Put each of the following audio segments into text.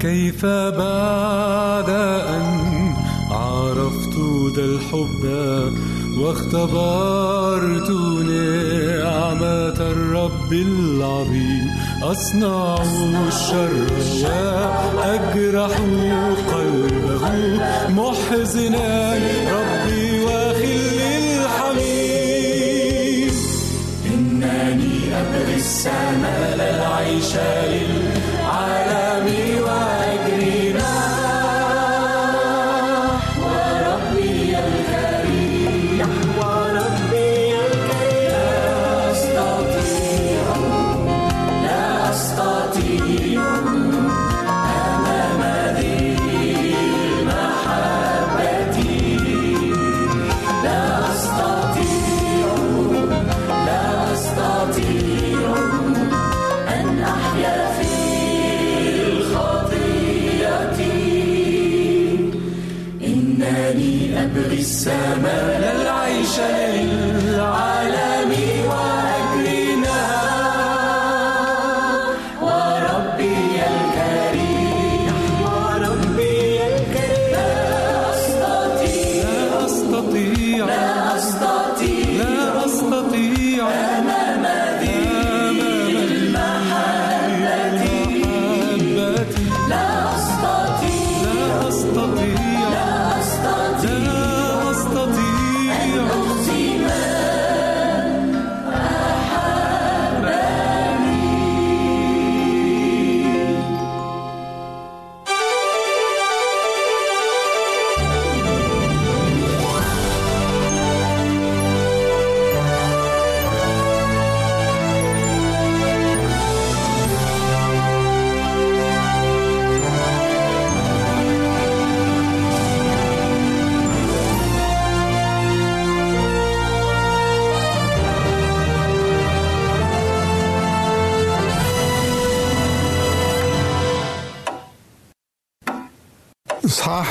كيف بعد أن عرفت ذا الحب واختبرت نعمة الرب العظيم. أصنع الشر وأجرح قلبه محزنا ربي وخلي الحميم. إنني أبغي السماء للعيش للعالم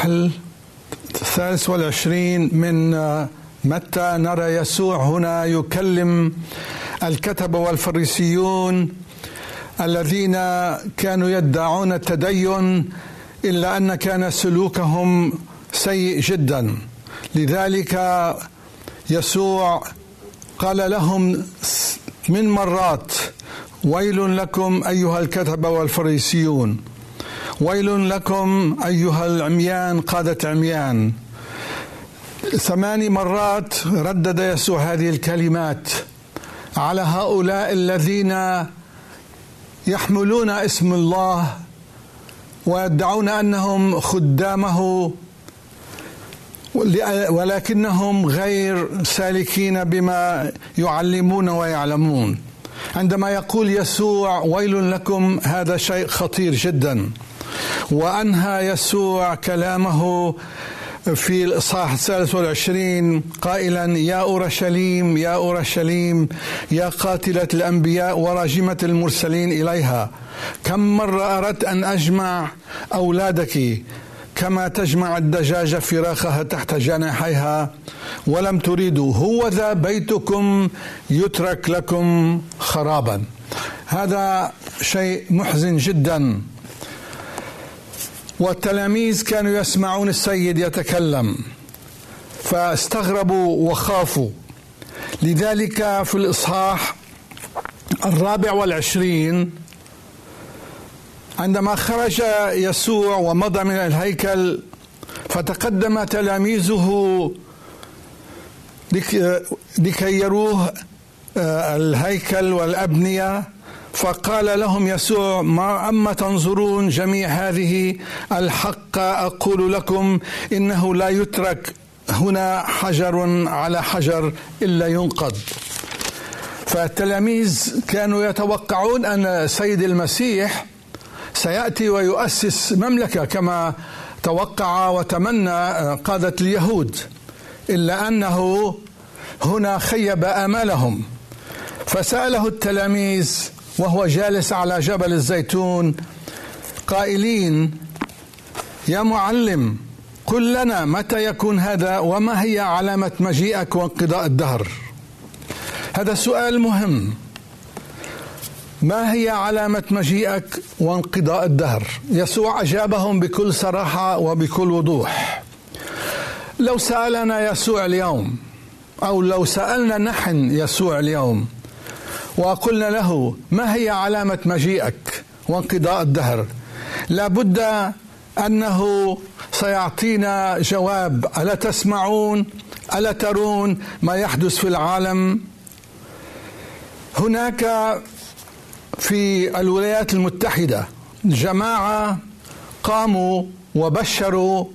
إصحاح الثالث والعشرين من متى نرى يسوع هنا يكلم الكتبة والفريسيون الذين كانوا يدعون التدين إلا أن كان سلوكهم سيء جدا. لذلك يسوع قال لهم من مرات ويل لكم أيها الكتبه والفريسيون. ويل لكم أيها العميان قادة عميان. ثماني مرات ردد يسوع هذه الكلمات على هؤلاء الذين يحملون اسم الله ويدعون أنهم خدامه ولكنهم غير سالكين بما يعلمون ويعلمون. عندما يقول يسوع ويل لكم هذا شيء خطير جدا. وأنهى يسوع كلامه في الإصحاح الثالث والعشرين قائلا يا أورشليم يا أورشليم يا قاتلة الأنبياء وراجمة المرسلين إليها. كم مرة أردت أن أجمع أولادك كما تجمع الدجاجة فراخها تحت جناحيها ولم تريدوا. هو ذا بيتكم يترك لكم خرابا. هذا شيء محزن جدا. والتلاميذ كانوا يسمعون السيد يتكلم فاستغربوا وخافوا. لذلك في الإصحاح الرابع والعشرين عندما خرج يسوع ومضى من الهيكل فتقدم تلاميذه لكي يروه آه، الهيكل والأبنية. فقال لهم يسوع ما أما تنظرون جميع هذه الحق أقول لكم إنه لا يترك هنا حجر على حجر إلا ينقض. فالتلاميذ كانوا يتوقعون أن سيد المسيح سيأتي ويؤسس مملكة كما توقع وتمنى قادة اليهود إلا أنه هنا خيب آمالهم. فسأله التلاميذ وهو جالس على جبل الزيتون قائلين يا معلم قل لنا متى يكون هذا وما هي علامة مجيئك وانقضاء الدهر هذا سؤال مهم ما هي علامة مجيئك وانقضاء الدهر؟ يسوع أجابهم بكل صراحة وبكل وضوح. لو سألنا يسوع اليوم أو لو سألنا نحن يسوع اليوم وقلنا له ما هي علامة مجيئك وانقضاء الدهر؟ لابد أنه سيعطينا جواب ألا تسمعون؟ ألا ترون ما يحدث في العالم؟ هناك في الولايات المتحدة جماعة قاموا وبشروا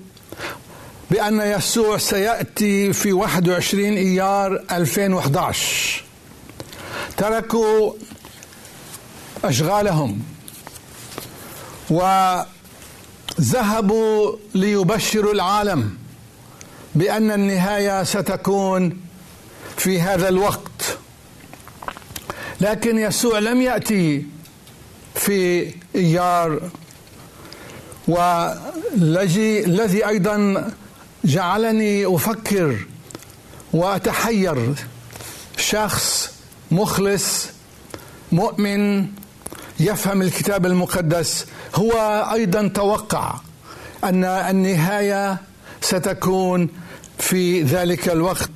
بأن يسوع سيأتي في 21 إيار 2011 تركوا أشغالهم وذهبوا ليبشروا العالم بأن النهاية ستكون في هذا الوقت. لكن يسوع لم يأتي في إيار والذي الذي أيضا جعلني أفكر وأتحير شخص مخلص مؤمن يفهم الكتاب المقدس. هو أيضا توقع أن النهاية ستكون في ذلك الوقت.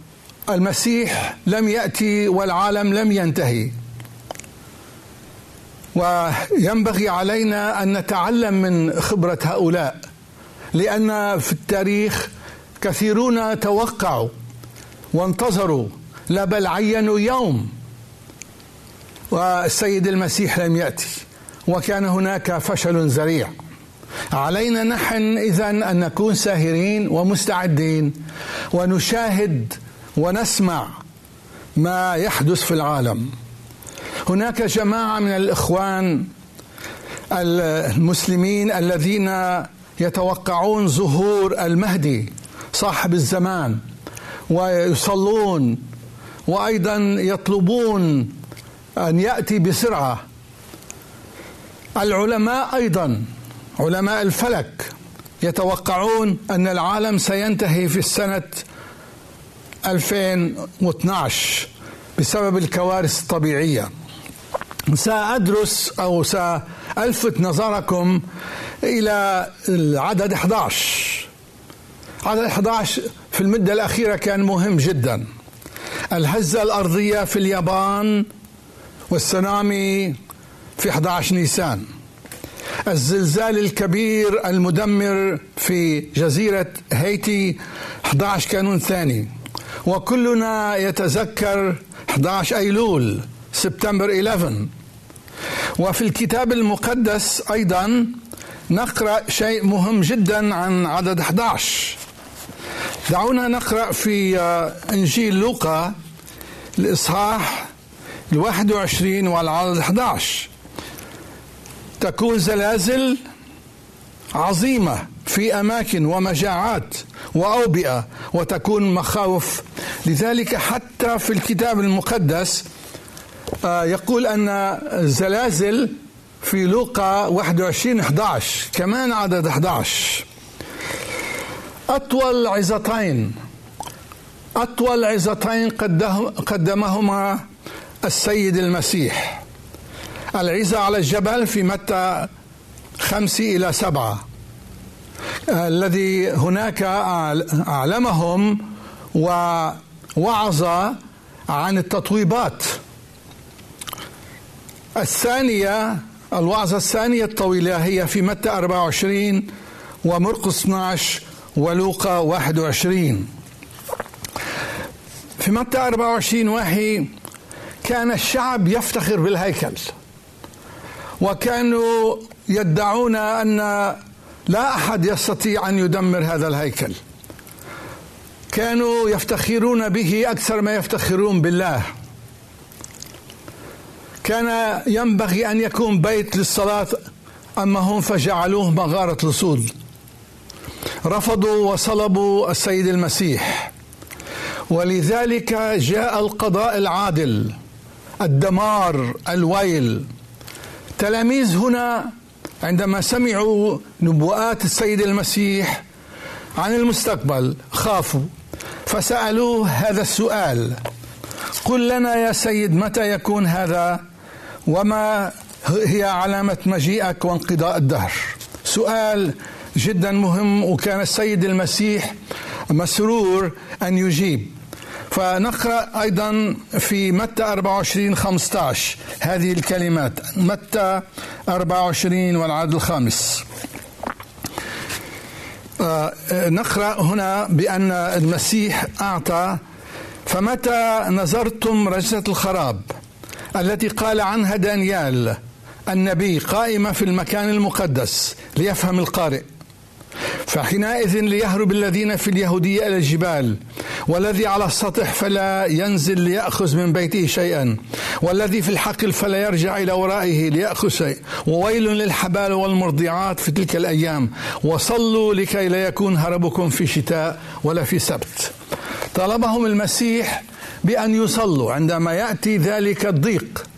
المسيح لم يأتي والعالم لم ينتهي. وينبغي علينا أن نتعلم من خبرة هؤلاء لأن في التاريخ كثيرون توقعوا وانتظروا لا بل عينوا يوم والسيد المسيح لم يأتي وكان هناك فشل ذريع. علينا نحن اذا أن نكون ساهرين ومستعدين ونشاهد ونسمع ما يحدث في العالم. هناك جماعة من الإخوان المسلمين الذين يتوقعون ظهور المهدي صاحب الزمان ويصلون وأيضا يطلبون أن يأتي بسرعة. العلماء أيضا علماء الفلك يتوقعون أن العالم سينتهي في السنة 2012 بسبب الكوارث الطبيعية. سأدرس أو سألفت نظركم إلى العدد 11 عدد 11 في المدة الأخيرة كان مهم جدا. الهزة الأرضية في اليابان والسونامي في 11 نيسان. الزلزال الكبير المدمر في جزيرة هايتي 11 كانون ثاني. وكلنا يتذكر 11 أيلول سبتمبر 11 وفي الكتاب المقدس أيضا نقرأ شيء مهم جدا عن عدد 11 دعونا نقرأ في إنجيل لوقا الإصحاح الواحد وعشرين والعدد 11 تكون زلازل عظيمة في أماكن ومجاعات وأوبئة وتكون مخاوف. لذلك حتى في الكتاب المقدس آه، يقول أن الزلازل في لوقا 21 11 كمان عدد 11 أطول عظتين أطول عظتين قدمهما السيد المسيح. العزة على الجبل في متى خمس إلى سبعة. الذي هناك أعلمهم ووعظ عن التطويبات. الثانية الوعظة الثانية الطويلة هي في متى 24 ومرقس 12 ولوقا 21 في متى 24 وحي كان الشعب يفتخر بالهيكل. وكانوا يدعون أن لا أحد يستطيع أن يدمر هذا الهيكل. كانوا يفتخرون به أكثر ما يفتخرون بالله. كان ينبغي أن يكون بيت للصلاة أما هم فجعلوه مغارة لصول. رفضوا وصلبوا السيد المسيح. ولذلك جاء القضاء العادل. الدمار الويل. تلاميذ هنا عندما سمعوا نبوءات السيد المسيح عن المستقبل خافوا فسألوه هذا السؤال قل لنا يا سيد متى يكون هذا؟ وما هي علامة مجيئك وانقضاء الدهر؟ سؤال جدا مهم وكان السيد المسيح مسرور أن يجيب. فنقرأ أيضا في متى 24 15 هذه الكلمات متى 24 والعدد الخامس. آه، نقرأ هنا بأن المسيح أعطى فمتى نظرتم رجزه الخراب التي قال عنها دانيال النبي قائمة في المكان المقدس ليفهم القارئ؟ فحينئذ ليهرب الذين في اليهودية إلى الجبال والذي على السطح فلا ينزل ليأخذ من بيته شيئا والذي في الحقل فلا يرجع إلى ورائه ليأخذ شيء وويل للحبال والمرضعات في تلك الأيام وصلوا لكي لا يكون هربكم في شتاء ولا في سبت. طلبهم المسيح بأن يصلوا عندما يأتي ذلك الضيق.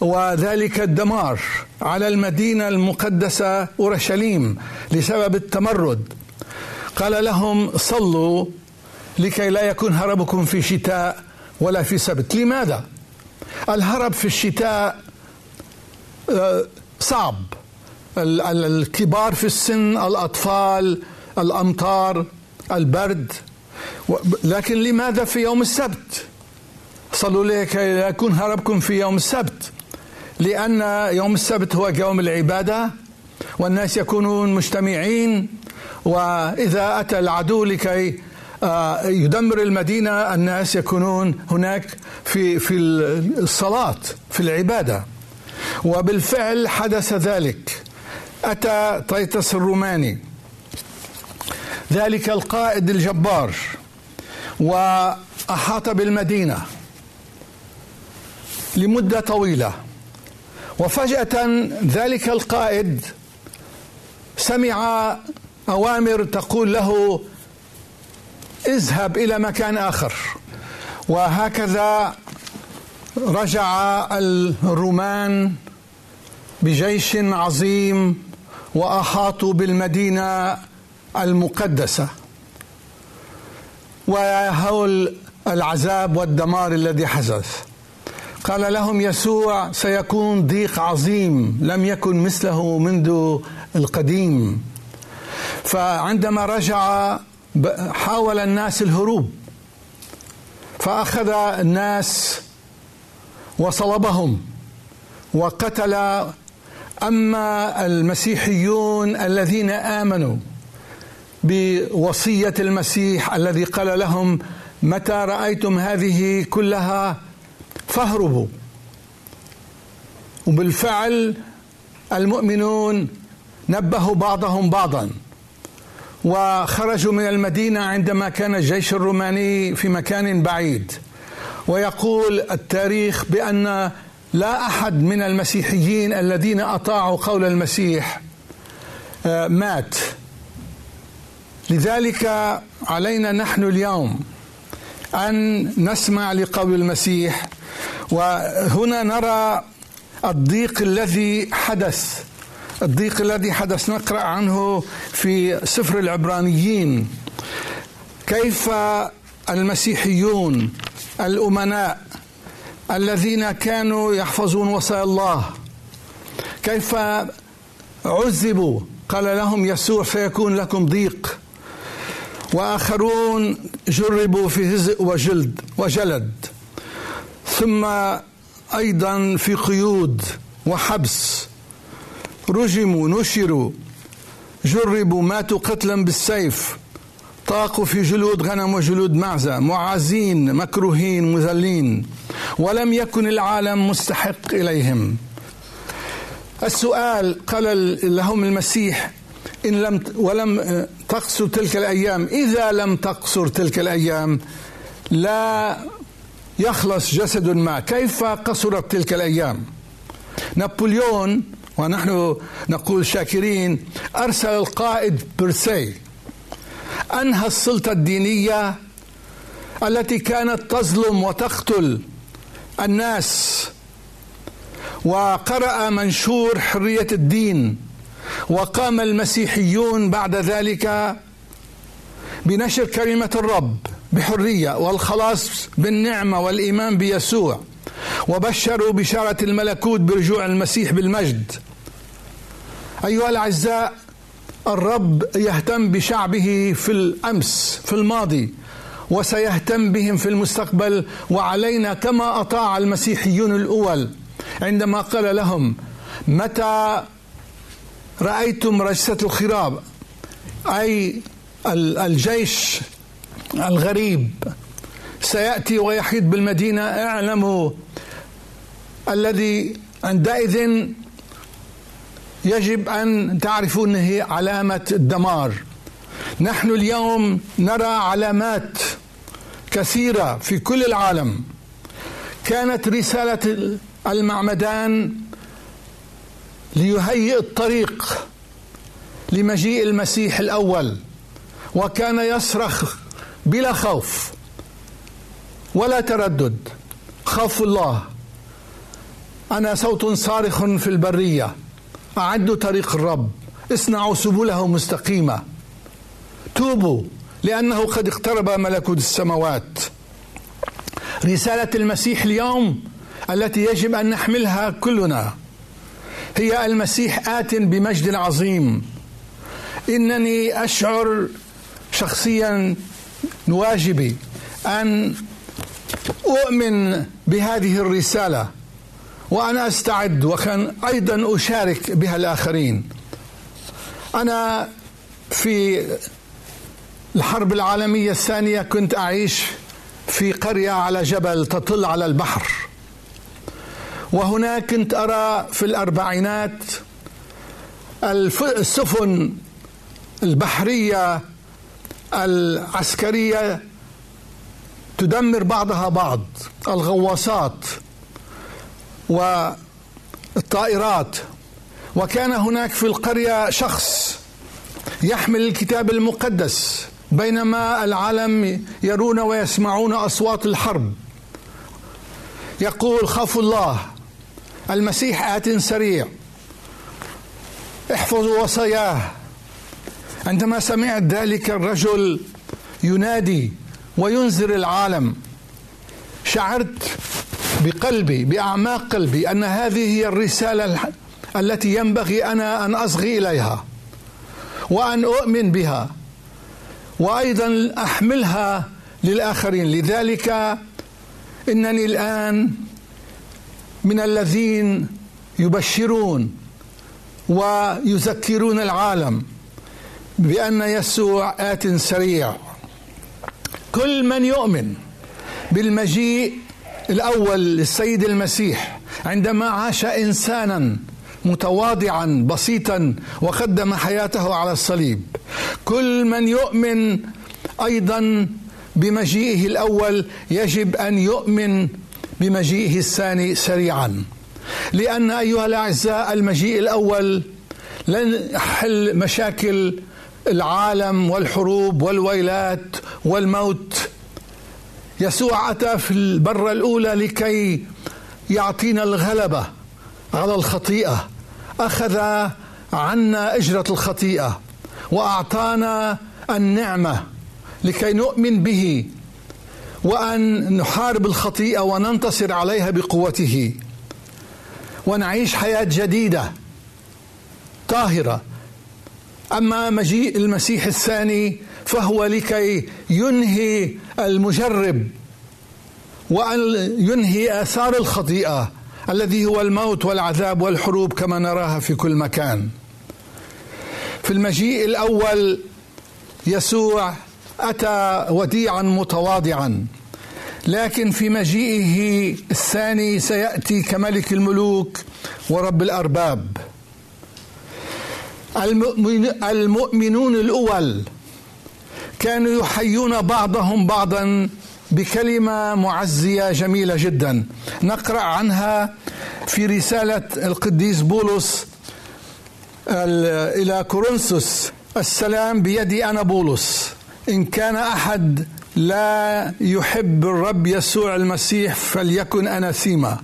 وذلك الدمار على المدينة المقدسة أورشليم لسبب التمرد. قال لهم صلوا لكي لا يكون هربكم في شتاء ولا في سبت. لماذا؟ الهرب في الشتاء آه، صعب. الكبار في السن الأطفال الأمطار البرد. لكن لماذا في يوم السبت؟ صلوا لكي لا يكون هربكم في يوم السبت. لأن يوم السبت هو يوم العبادة والناس يكونون مجتمعين وإذا أتى العدو لكي آه، يدمر المدينة الناس يكونون هناك في في الصلاة في العبادة. وبالفعل حدث ذلك. أتى تيتس الروماني ذلك القائد الجبار وأحاط بالمدينة لمدة طويلة. وفجأة ذلك القائد سمع أوامر تقول له اذهب إلى مكان آخر. وهكذا رجع الرومان بجيش عظيم وأحاطوا بالمدينة المقدسة. وهول العذاب والدمار الذي حدث. قال لهم يسوع سيكون ضيق عظيم لم يكن مثله منذ القديم. فعندما رجع حاول الناس الهروب فأخذ الناس وصلبهم وقتل أما المسيحيون الذين آمنوا بوصية المسيح الذي قال لهم متى رأيتم هذه كلها؟ فاهربوا وبالفعل المؤمنون نبهوا بعضهم بعضا وخرجوا من المدينة عندما كان الجيش الروماني في مكان بعيد. ويقول التاريخ بأن لا أحد من المسيحيين الذين أطاعوا قول المسيح آه، مات. لذلك علينا نحن اليوم أن نسمع لقول المسيح وهنا نرى الضيق الذي حدث. الضيق الذي حدث نقرأ عنه في سفر العبرانيين. كيف المسيحيون الأمناء الذين كانوا يحفظون وصايا الله كيف عذبوا قال لهم يسوع سيكون لكم ضيق. وآخرون جربوا في هزء وجلد وجلد. ثم أيضا في قيود وحبس. رجموا نشروا. جربوا ماتوا قتلا بالسيف. طاقوا في جلود غنم وجلود معزة. معازين مكروهين مذلين. ولم يكن العالم مستحق إليهم. السؤال قال لهم المسيح إن لم ولم تقصر تلك الأيام. إذا لم تقصر تلك الأيام لا يخلص جسد ما. كيف قصرت تلك الأيام؟ نابليون ونحن نقول شاكرين أرسل القائد برسي أنهى السلطة الدينية التي كانت تظلم وتقتل الناس وقرأ منشور حرية الدين وقام المسيحيون بعد ذلك بنشر كلمة الرب. بحرية والخلاص بالنعمة والإيمان بيسوع. وبشروا بشارة الملكوت برجوع المسيح بالمجد. أيها الأعزاء الرب يهتم بشعبه في الأمس في الماضي وسيهتم بهم في المستقبل وعلينا كما أطاع المسيحيون الأول. عندما قال لهم متى رأيتم رجسة الخراب؟ أي الجيش الغريب. سيأتي ويحيد بالمدينة اعلموا الذي عندئذ يجب أن تعرفوا إنه علامة الدمار. نحن اليوم نرى علامات كثيرة في كل العالم. كانت رسالة المعمدان ليهيئ الطريق لمجيء المسيح الأول وكان يصرخ بلا خوف ولا تردد. خوف الله. أنا صوت صارخ في البرية. أعدوا طريق الرب. اصنعوا سبله مستقيمة. توبوا لأنه قد اقترب ملكوت السماوات. رسالة المسيح اليوم التي يجب أن نحملها كلنا هي المسيح آت بمجد عظيم. إنني أشعر شخصيا واجبي أن أؤمن بهذه الرسالة وأنا أستعد وكان أيضا أشارك بها الآخرين. أنا في الحرب العالمية الثانية كنت أعيش في قرية على جبل تطل على البحر. وهناك كنت أرى في الأربعينات السفن البحرية العسكرية تدمر بعضها بعض الغواصات والطائرات. وكان هناك في القرية شخص يحمل الكتاب المقدس بينما العالم يرون ويسمعون أصوات الحرب. يقول خافوا الله المسيح آت سريع احفظوا وصاياه. عندما سمعت ذلك الرجل ينادي وينذر العالم شعرت بقلبي بأعماق قلبي أن هذه هي الرسالة التي ينبغي أنا أن أصغي إليها وأن أؤمن بها وأيضا أحملها للآخرين. لذلك إنني الآن من الذين يبشرون ويذكرون العالم. بأن يسوع آت سريع. كل من يؤمن بالمجيء الأول للسيد المسيح عندما عاش إنسانا متواضعا بسيطا وقدم حياته على الصليب. كل من يؤمن أيضا بمجيئه الأول يجب أن يؤمن بمجيئه الثاني سريعا. لأن أيها الأعزاء المجيء الأول لن يحل مشاكل العالم والحروب والويلات والموت. يسوع أتى في البرة الأولى لكي يعطينا الغلبة على الخطيئة. أخذ عنا إجرة الخطيئة وأعطانا النعمة لكي نؤمن به وأن نحارب الخطيئة وننتصر عليها بقوته. ونعيش حياة جديدة طاهرة أما مجيء المسيح الثاني فهو لكي ينهي المجرب وأن ينهي آثار الخطيئة الذي هو الموت والعذاب والحروب كما نراها في كل مكان. في المجيء الأول يسوع أتى وديعا متواضعا لكن في مجيئه الثاني سيأتي كملك الملوك ورب الأرباب. المؤمنون الأول كانوا يحيون بعضهم بعضا بكلمة معزية جميلة جدا. نقرأ عنها في رسالة القديس بولس إلى كورنثوس. السلام بيدي أنا بولس. إن كان أحد لا يحب الرب يسوع المسيح فليكن أناثيما.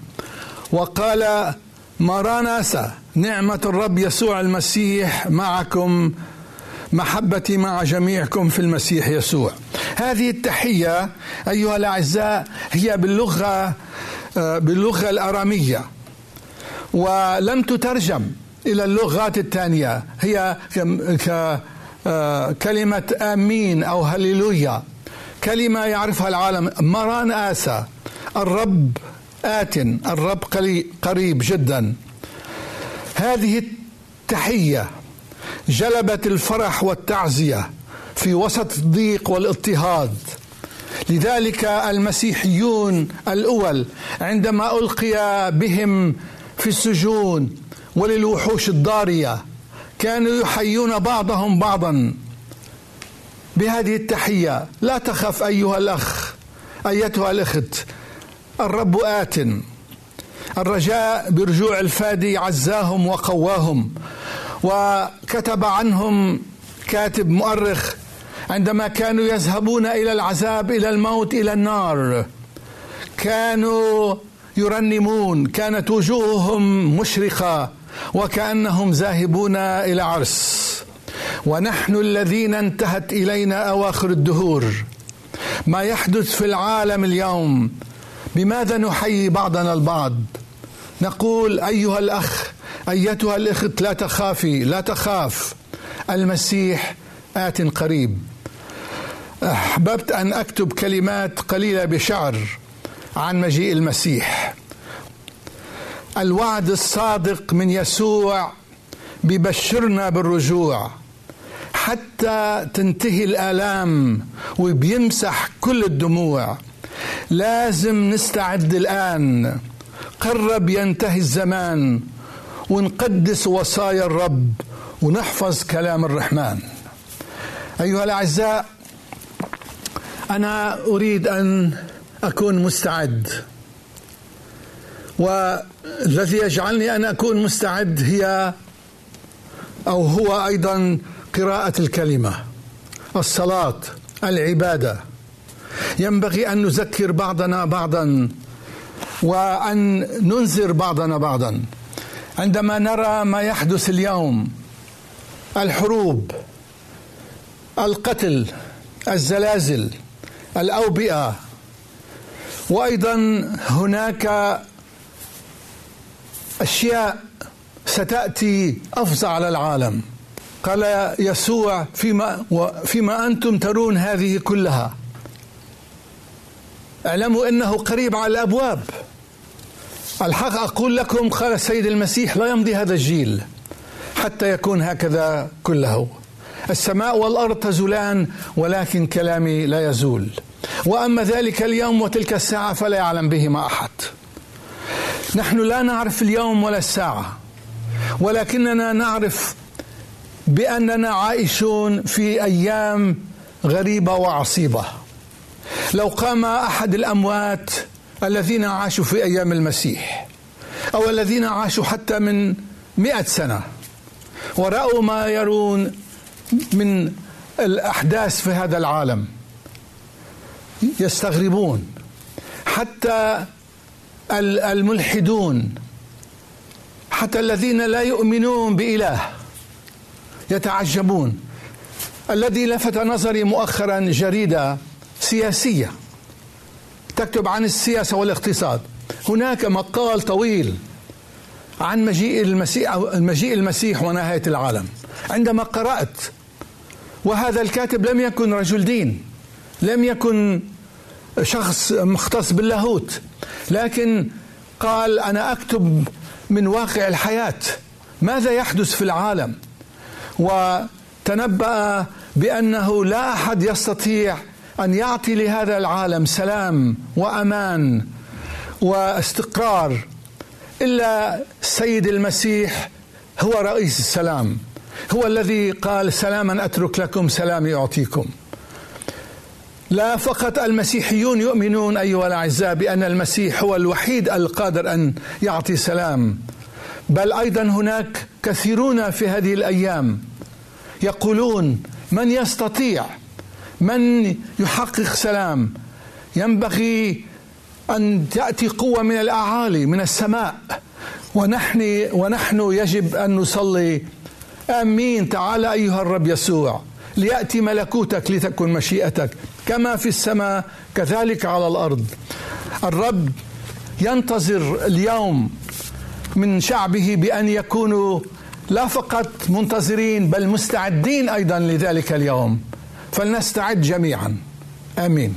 وقال ماراناسا نعمة الرب يسوع المسيح معكم محبتي مع جميعكم في المسيح يسوع. هذه التحية أيها الأعزاء هي باللغة باللغة الأرامية. ولم تترجم إلى اللغات الثانية هي كلمة آمين أو هللويا. كلمة يعرفها العالم مران آسى. الرب آت الرب قريب جدا. هذه التحية جلبت الفرح والتعزية في وسط الضيق والاضطهاد. لذلك المسيحيون الأول عندما ألقي بهم في السجون وللوحوش الضارية كانوا يحيون بعضهم بعضا. بهذه التحية لا تخف أيها الأخ أيتها الأخت الرب آت. الرجاء برجوع الفادي عزاهم وقواهم وكتب عنهم كاتب مؤرخ عندما كانوا يذهبون إلى العذاب إلى الموت إلى النار. كانوا يرنمون كانت وجوههم مشرقة وكأنهم ذاهبون إلى عرس. ونحن الذين انتهت إلينا أواخر الدهور. ما يحدث في العالم اليوم بماذا نحيي بعضنا البعض؟ نقول أيها الأخ أيتها الإخت لا تخافي لا تخاف. المسيح آت قريب. أحببت أن أكتب كلمات قليلة بشعر عن مجيء المسيح. الوعد الصادق من يسوع ببشرنا بالرجوع. حتى تنتهي الآلام وبيمسح كل الدموع. لازم نستعد الآن قرب ينتهي الزمان ونقدس وصايا الرب ونحفظ كلام الرحمن. أيها الأعزاء أنا أريد أن أكون مستعد. والذي يجعلني أن أكون مستعد هي أو هو أيضا قراءة الكلمة الصلاة العبادة. ينبغي أن نذكر بعضنا بعضا وأن ننذر بعضنا بعضا. عندما نرى ما يحدث اليوم الحروب القتل الزلازل الأوبئة وأيضا هناك أشياء ستأتي أفظع على العالم. قال يسوع فيما فيما أنتم ترون هذه كلها اعلموا انه قريب على الابواب. الحق أقول لكم قال السيد المسيح لا يمضي هذا الجيل حتى يكون هكذا كله. السماء والأرض تزولان ولكن كلامي لا يزول. وأما ذلك اليوم وتلك الساعة فلا يعلم بهما أحد. نحن لا نعرف اليوم ولا الساعة ولكننا نعرف بأننا عائشون في أيام غريبة وعصيبة. لو قام أحد الأموات الذين عاشوا في أيام المسيح أو الذين عاشوا حتى من مئة سنة ورأوا ما يرون من الأحداث في هذا العالم يستغربون حتى الملحدون حتى الذين لا يؤمنون بإله يتعجبون. الذي لفت نظري مؤخرا جريدة سياسية تكتب عن السياسة والاقتصاد. هناك مقال طويل عن مجيء المسيح المجيء المسيح ونهاية العالم. عندما قرأت وهذا الكاتب لم يكن رجل دين لم يكن شخص مختص باللاهوت لكن قال أنا أكتب من واقع الحياة ماذا يحدث في العالم؟ وتنبأ بأنه لا أحد يستطيع أن يعطي لهذا العالم سلام وأمان واستقرار إلا السيد المسيح هو رئيس السلام هو الذي قال سلاما أترك لكم سلامي أعطيكم. لا فقط المسيحيون يؤمنون أيها الأعزاء بأن المسيح هو الوحيد القادر أن يعطي سلام بل أيضا هناك كثيرون في هذه الأيام يقولون من يستطيع من يحقق سلام؟ ينبغي أن تأتي قوة من الأعالي من السماء. ونحن ونحن يجب أن نصلي. آمين. تعال أيها الرب يسوع ليأتي ملكوتك لتكن مشيئتك كما في السماء كذلك على الأرض. الرب ينتظر اليوم من شعبه بأن يكونوا لا فقط منتظرين بل مستعدين أيضا لذلك اليوم. فلنستعد جميعا. آمين.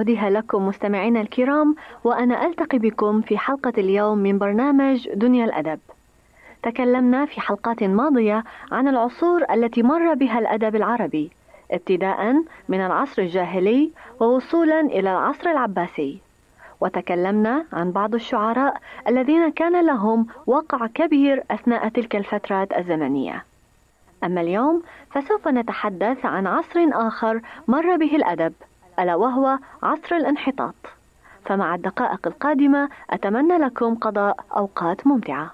أهديها لكم مستمعينا الكرام وأنا ألتقي بكم في حلقة اليوم من برنامج دنيا الأدب. تكلمنا في حلقات ماضية عن العصور التي مر بها الأدب العربي ابتداء من العصر الجاهلي ووصولا إلى العصر العباسي. وتكلمنا عن بعض الشعراء الذين كان لهم وقع كبير أثناء تلك الفترات الزمنية. أما اليوم فسوف نتحدث عن عصر آخر مر به الأدب ألا وهو عصر الانحطاط. فمع الدقائق القادمة أتمنى لكم قضاء أوقات ممتعة.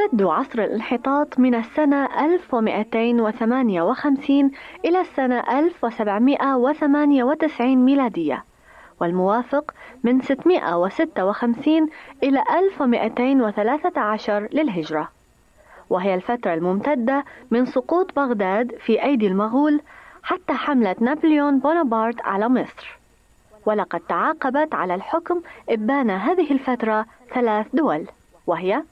يمتد عصر الانحطاط من السنة 1258 إلى السنة 1798 ميلادية والموافق من 656 إلى 1213 للهجرة. وهي الفترة الممتدة من سقوط بغداد في أيدي المغول حتى حملة نابليون بونابرت على مصر. ولقد تعاقبت على الحكم إبان هذه الفترة ثلاث دول وهي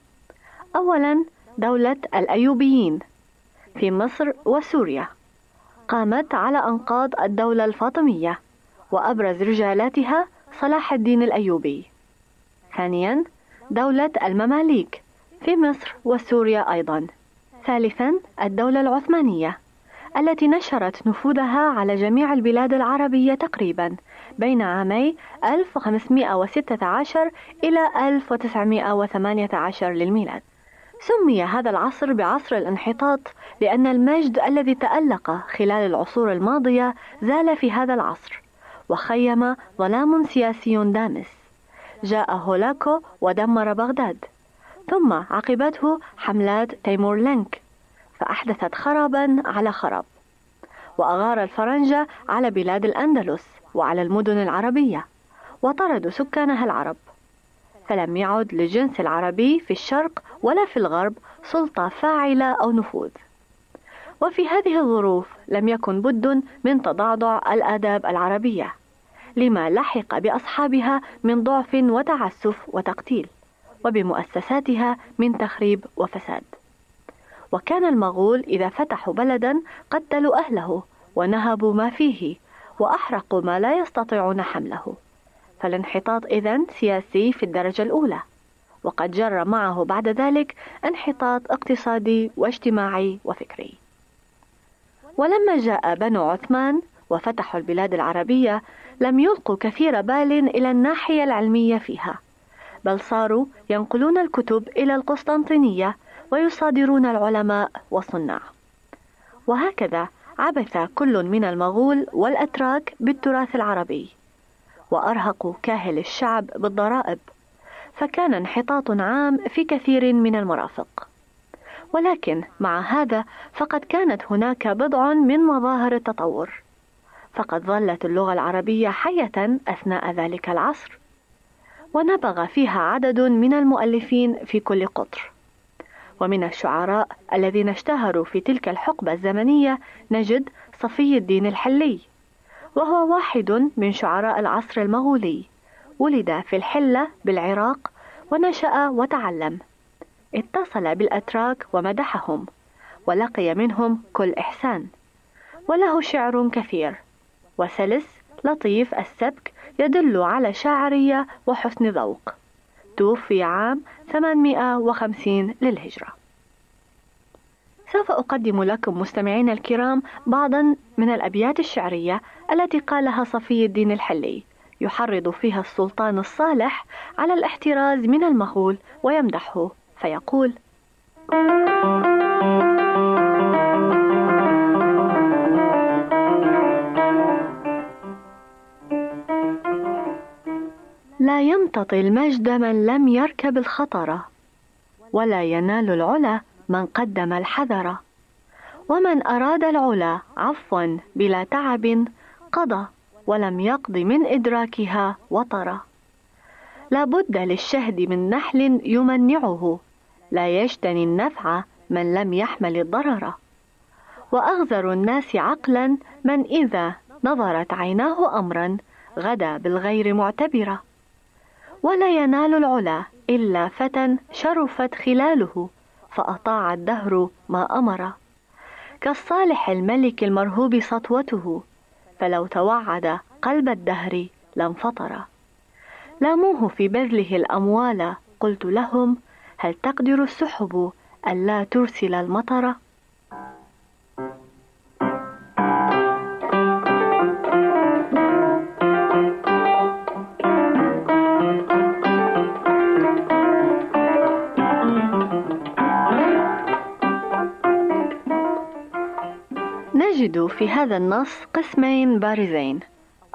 أولا دولة الأيوبيين في مصر وسوريا قامت على أنقاض الدولة الفاطمية وأبرز رجالاتها صلاح الدين الأيوبي. ثانيا دولة المماليك في مصر وسوريا أيضا. ثالثا الدولة العثمانية التي نشرت نفوذها على جميع البلاد العربية تقريبا بين عامي 1516 إلى 1918 للميلاد. سمي هذا العصر بعصر الانحطاط لأن المجد الذي تألق خلال العصور الماضية زال في هذا العصر وخيم ظلام سياسي دامس. جاء هولاكو ودمر بغداد ثم عقبته حملات تيمور لينك فأحدثت خرابا على خراب. وأغار الفرنجة على بلاد الأندلس وعلى المدن العربية وطردوا سكانها العرب. فلم يعد للجنس العربي في الشرق ولا في الغرب سلطة فاعلة أو نفوذ. وفي هذه الظروف لم يكن بد من تضعضع الآداب العربية، لما لحق بأصحابها من ضعف وتعسف وتقتيل، وبمؤسساتها من تخريب وفساد. وكان المغول إذا فتحوا بلدا قتلوا أهله ونهبوا ما فيه وأحرقوا ما لا يستطيعون حمله. فالانحطاط إذن سياسي في الدرجة الأولى وقد جر معه بعد ذلك انحطاط اقتصادي واجتماعي وفكري. ولما جاء بنو عثمان وفتحوا البلاد العربية لم يلقوا كثير بال إلى الناحية العلمية فيها بل صاروا ينقلون الكتب إلى القسطنطينية ويصادرون العلماء والصناع. وهكذا عبث كل من المغول والأتراك بالتراث العربي. وأرهقوا كاهل الشعب بالضرائب فكان انحطاط عام في كثير من المرافق. ولكن مع هذا فقد كانت هناك بضع من مظاهر التطور. فقد ظلت اللغة العربية حية أثناء ذلك العصر ونبغ فيها عدد من المؤلفين في كل قطر. ومن الشعراء الذين اشتهروا في تلك الحقبة الزمنية نجد صفي الدين الحلي. وهو واحد من شعراء العصر المغولي. ولد في الحلة بالعراق ونشأ وتعلم. اتصل بالأتراك ومدحهم ولقي منهم كل إحسان. وله شعر كثير وسلس لطيف السبك يدل على شاعرية وحسن ذوق. توفي عام 850 للهجرة. سوف أقدم لكم مستمعين الكرام بعضا من الأبيات الشعرية التي قالها صفي الدين الحلي. يحرض فيها السلطان الصالح على الاحتراز من المغول ويمدحه. فيقول لا يمتطي المجد من لم يركب الخطر ولا ينال العلا من قدم الحذر. ومن أراد العلا عفوا بلا تعب قضى ولم يقض من إدراكها وطرا لا بد للشهد من نحل يمنعه. لا يجتني النفع من لم يحمل الضرر. وأغزر الناس عقلا من إذا نظرت عيناه أمرا غدا بالغير معتبرة. ولا ينال العلا إلا فتى شرفت خلاله. فأطاع الدهر ما أمر كالصالح الملك المرهوب سطوته فلو توعد قلب الدهر لانفطر لاموه في بذله الأموال قلت لهم هل تقدر السحب ألا ترسل المطر؟ نجد في هذا النص قسمين بارزين.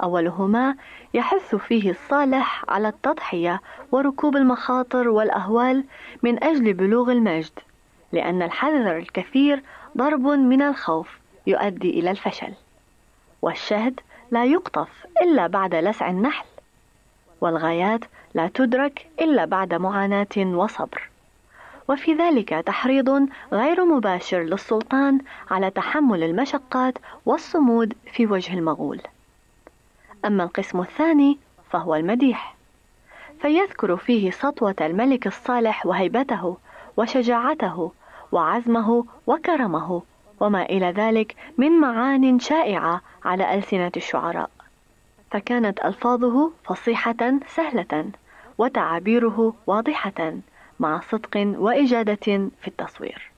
أولهما يحث فيه الصالح على التضحية وركوب المخاطر والأهوال من أجل بلوغ المجد لأن الحذر الكثير ضرب من الخوف يؤدي إلى الفشل. والشهد لا يقطف إلا بعد لسع النحل والغايات لا تدرك إلا بعد معاناة وصبر. وفي ذلك تحريض غير مباشر للسلطان على تحمل المشقات والصمود في وجه المغول. أما القسم الثاني فهو المديح. فيذكر فيه سطوة الملك الصالح وهيبته وشجاعته وعزمه وكرمه وما إلى ذلك من معان شائعة على ألسنة الشعراء. فكانت ألفاظه فصيحة سهلة وتعابيره واضحة. مع صدق وإجادة في التصوير.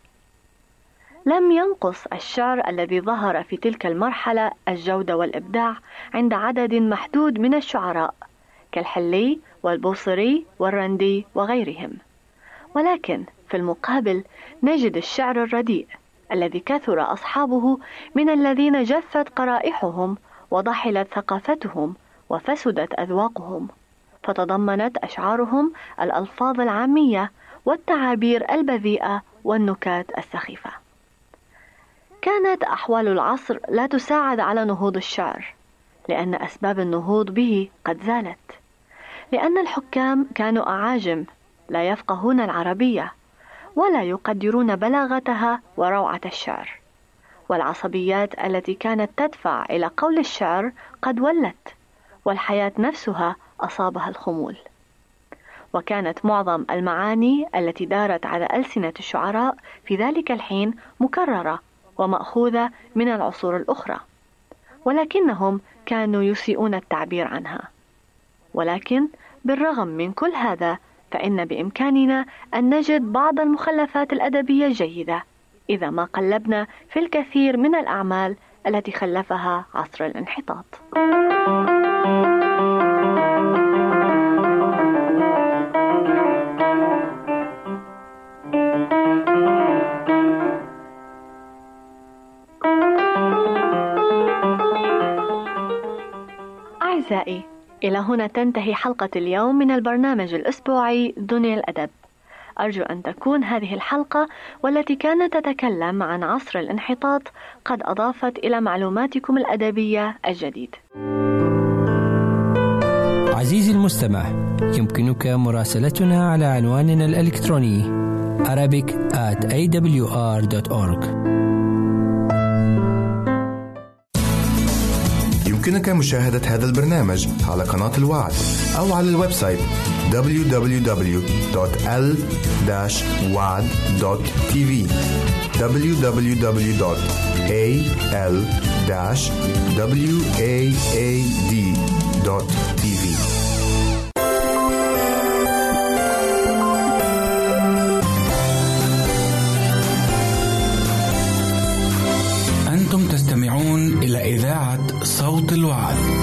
لم ينقص الشعر الذي ظهر في تلك المرحلة الجودة والإبداع عند عدد محدود من الشعراء كالحلي والبوصري والرندي وغيرهم. ولكن في المقابل نجد الشعر الرديء الذي كثر أصحابه من الذين جفت قرائحهم وضحلت ثقافتهم وفسدت أذواقهم. فتضمنت أشعارهم الألفاظ العامية والتعابير البذيئة والنكات السخيفة. كانت أحوال العصر لا تساعد على نهوض الشعر لأن أسباب النهوض به قد زالت. لأن الحكام كانوا أعاجم لا يفقهون العربية ولا يقدرون بلاغتها وروعة الشعر. والعصبيات التي كانت تدفع إلى قول الشعر قد ولت والحياة نفسها أصابها الخمول. وكانت معظم المعاني التي دارت على ألسنة الشعراء في ذلك الحين مكررة ومأخوذة من العصور الأخرى. ولكنهم كانوا يسيئون التعبير عنها. ولكن بالرغم من كل هذا فإن بإمكاننا أن نجد بعض المخلفات الأدبية الجيدة إذا ما قلبنا في الكثير من الأعمال التي خلفها عصر الانحطاط. أعزائي إلى هنا تنتهي حلقة اليوم من البرنامج الأسبوعي دنيا الأدب. أرجو أن تكون هذه الحلقة والتي كانت تتكلم عن عصر الانحطاط قد أضافت إلى معلوماتكم الأدبية الجديد. عزيزي المستمع يمكنك مراسلتنا على عنواننا الإلكتروني Arabic at awr.org يمكنك مشاهدة هذا البرنامج على قناة الوعد أو على ال website www.l-wad.tv www.al-waad.tv أنتم تستمعون إلى إذاعة صوت الوعد.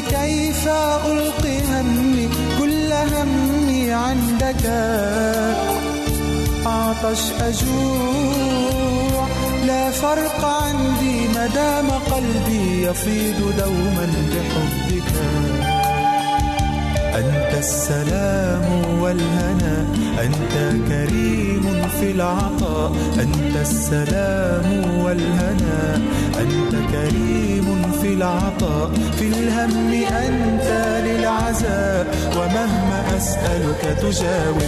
كيف ألقي همي؟ كل همي عندك. أعطش أجوع. لا فرق عندي ما دام قلبي يفيض دوما بحبك. أنت السلام والهنا أنت كريم في العطاء. أنت السلام والهنا أنت كريم في العطاء. في الهم أنت للعزاء ومهما أسألك تجاوب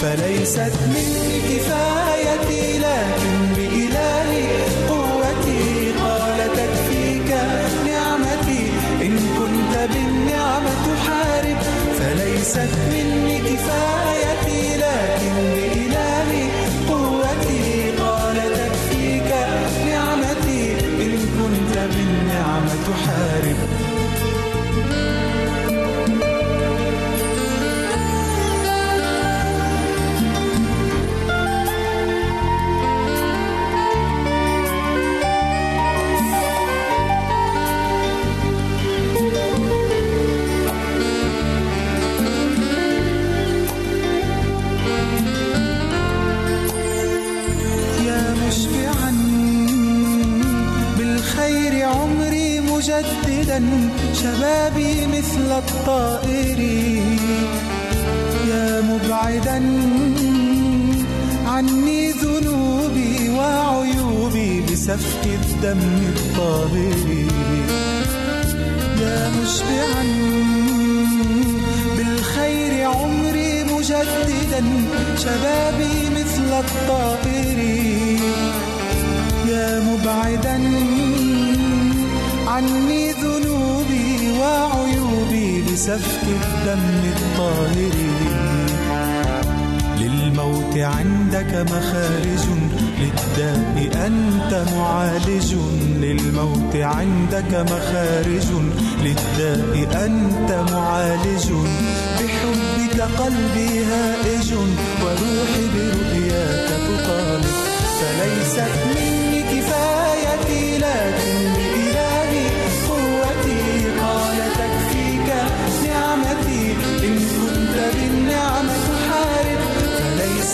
فليست مني كفايتي شبابي مثل الطائر. يا مبعدا عني ذنوبي وعيوبي بسفك الدم الطاهر يا مشبعا بالخير عمري مجددا شبابي مثل الطائر. يا مبعدا عني ذنوبي وعيوبي بسفك الدم الطاهر. للموت عندك مخارج للداء أنت معالج. للموت عندك مخارج للداء أنت معالج. بحبك قلبي هائج وروحي برؤياك تطالب. فليست مني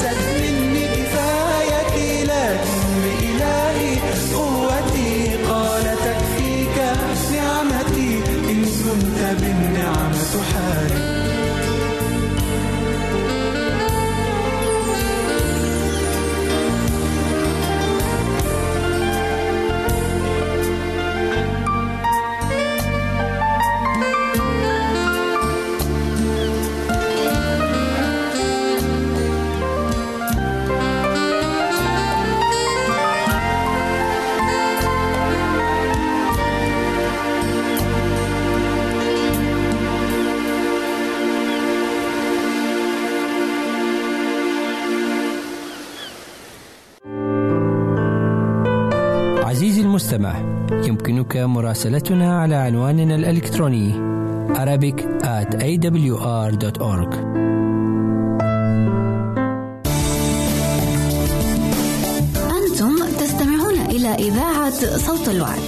فليست مني المستمع يمكنك مراسلتنا على عنواننا الإلكتروني Arabic at awr.org أنتم تستمعون إلى إذاعة صوت الوعد.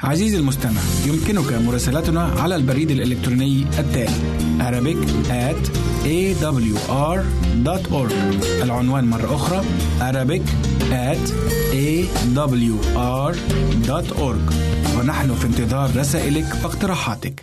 عزيزي المستمع يمكنك مراسلتنا على البريد الإلكتروني التالي Arabic at awr.org العنوان مرة أخرى Arabic at awr.org ونحن في انتظار رسائلك واقتراحاتك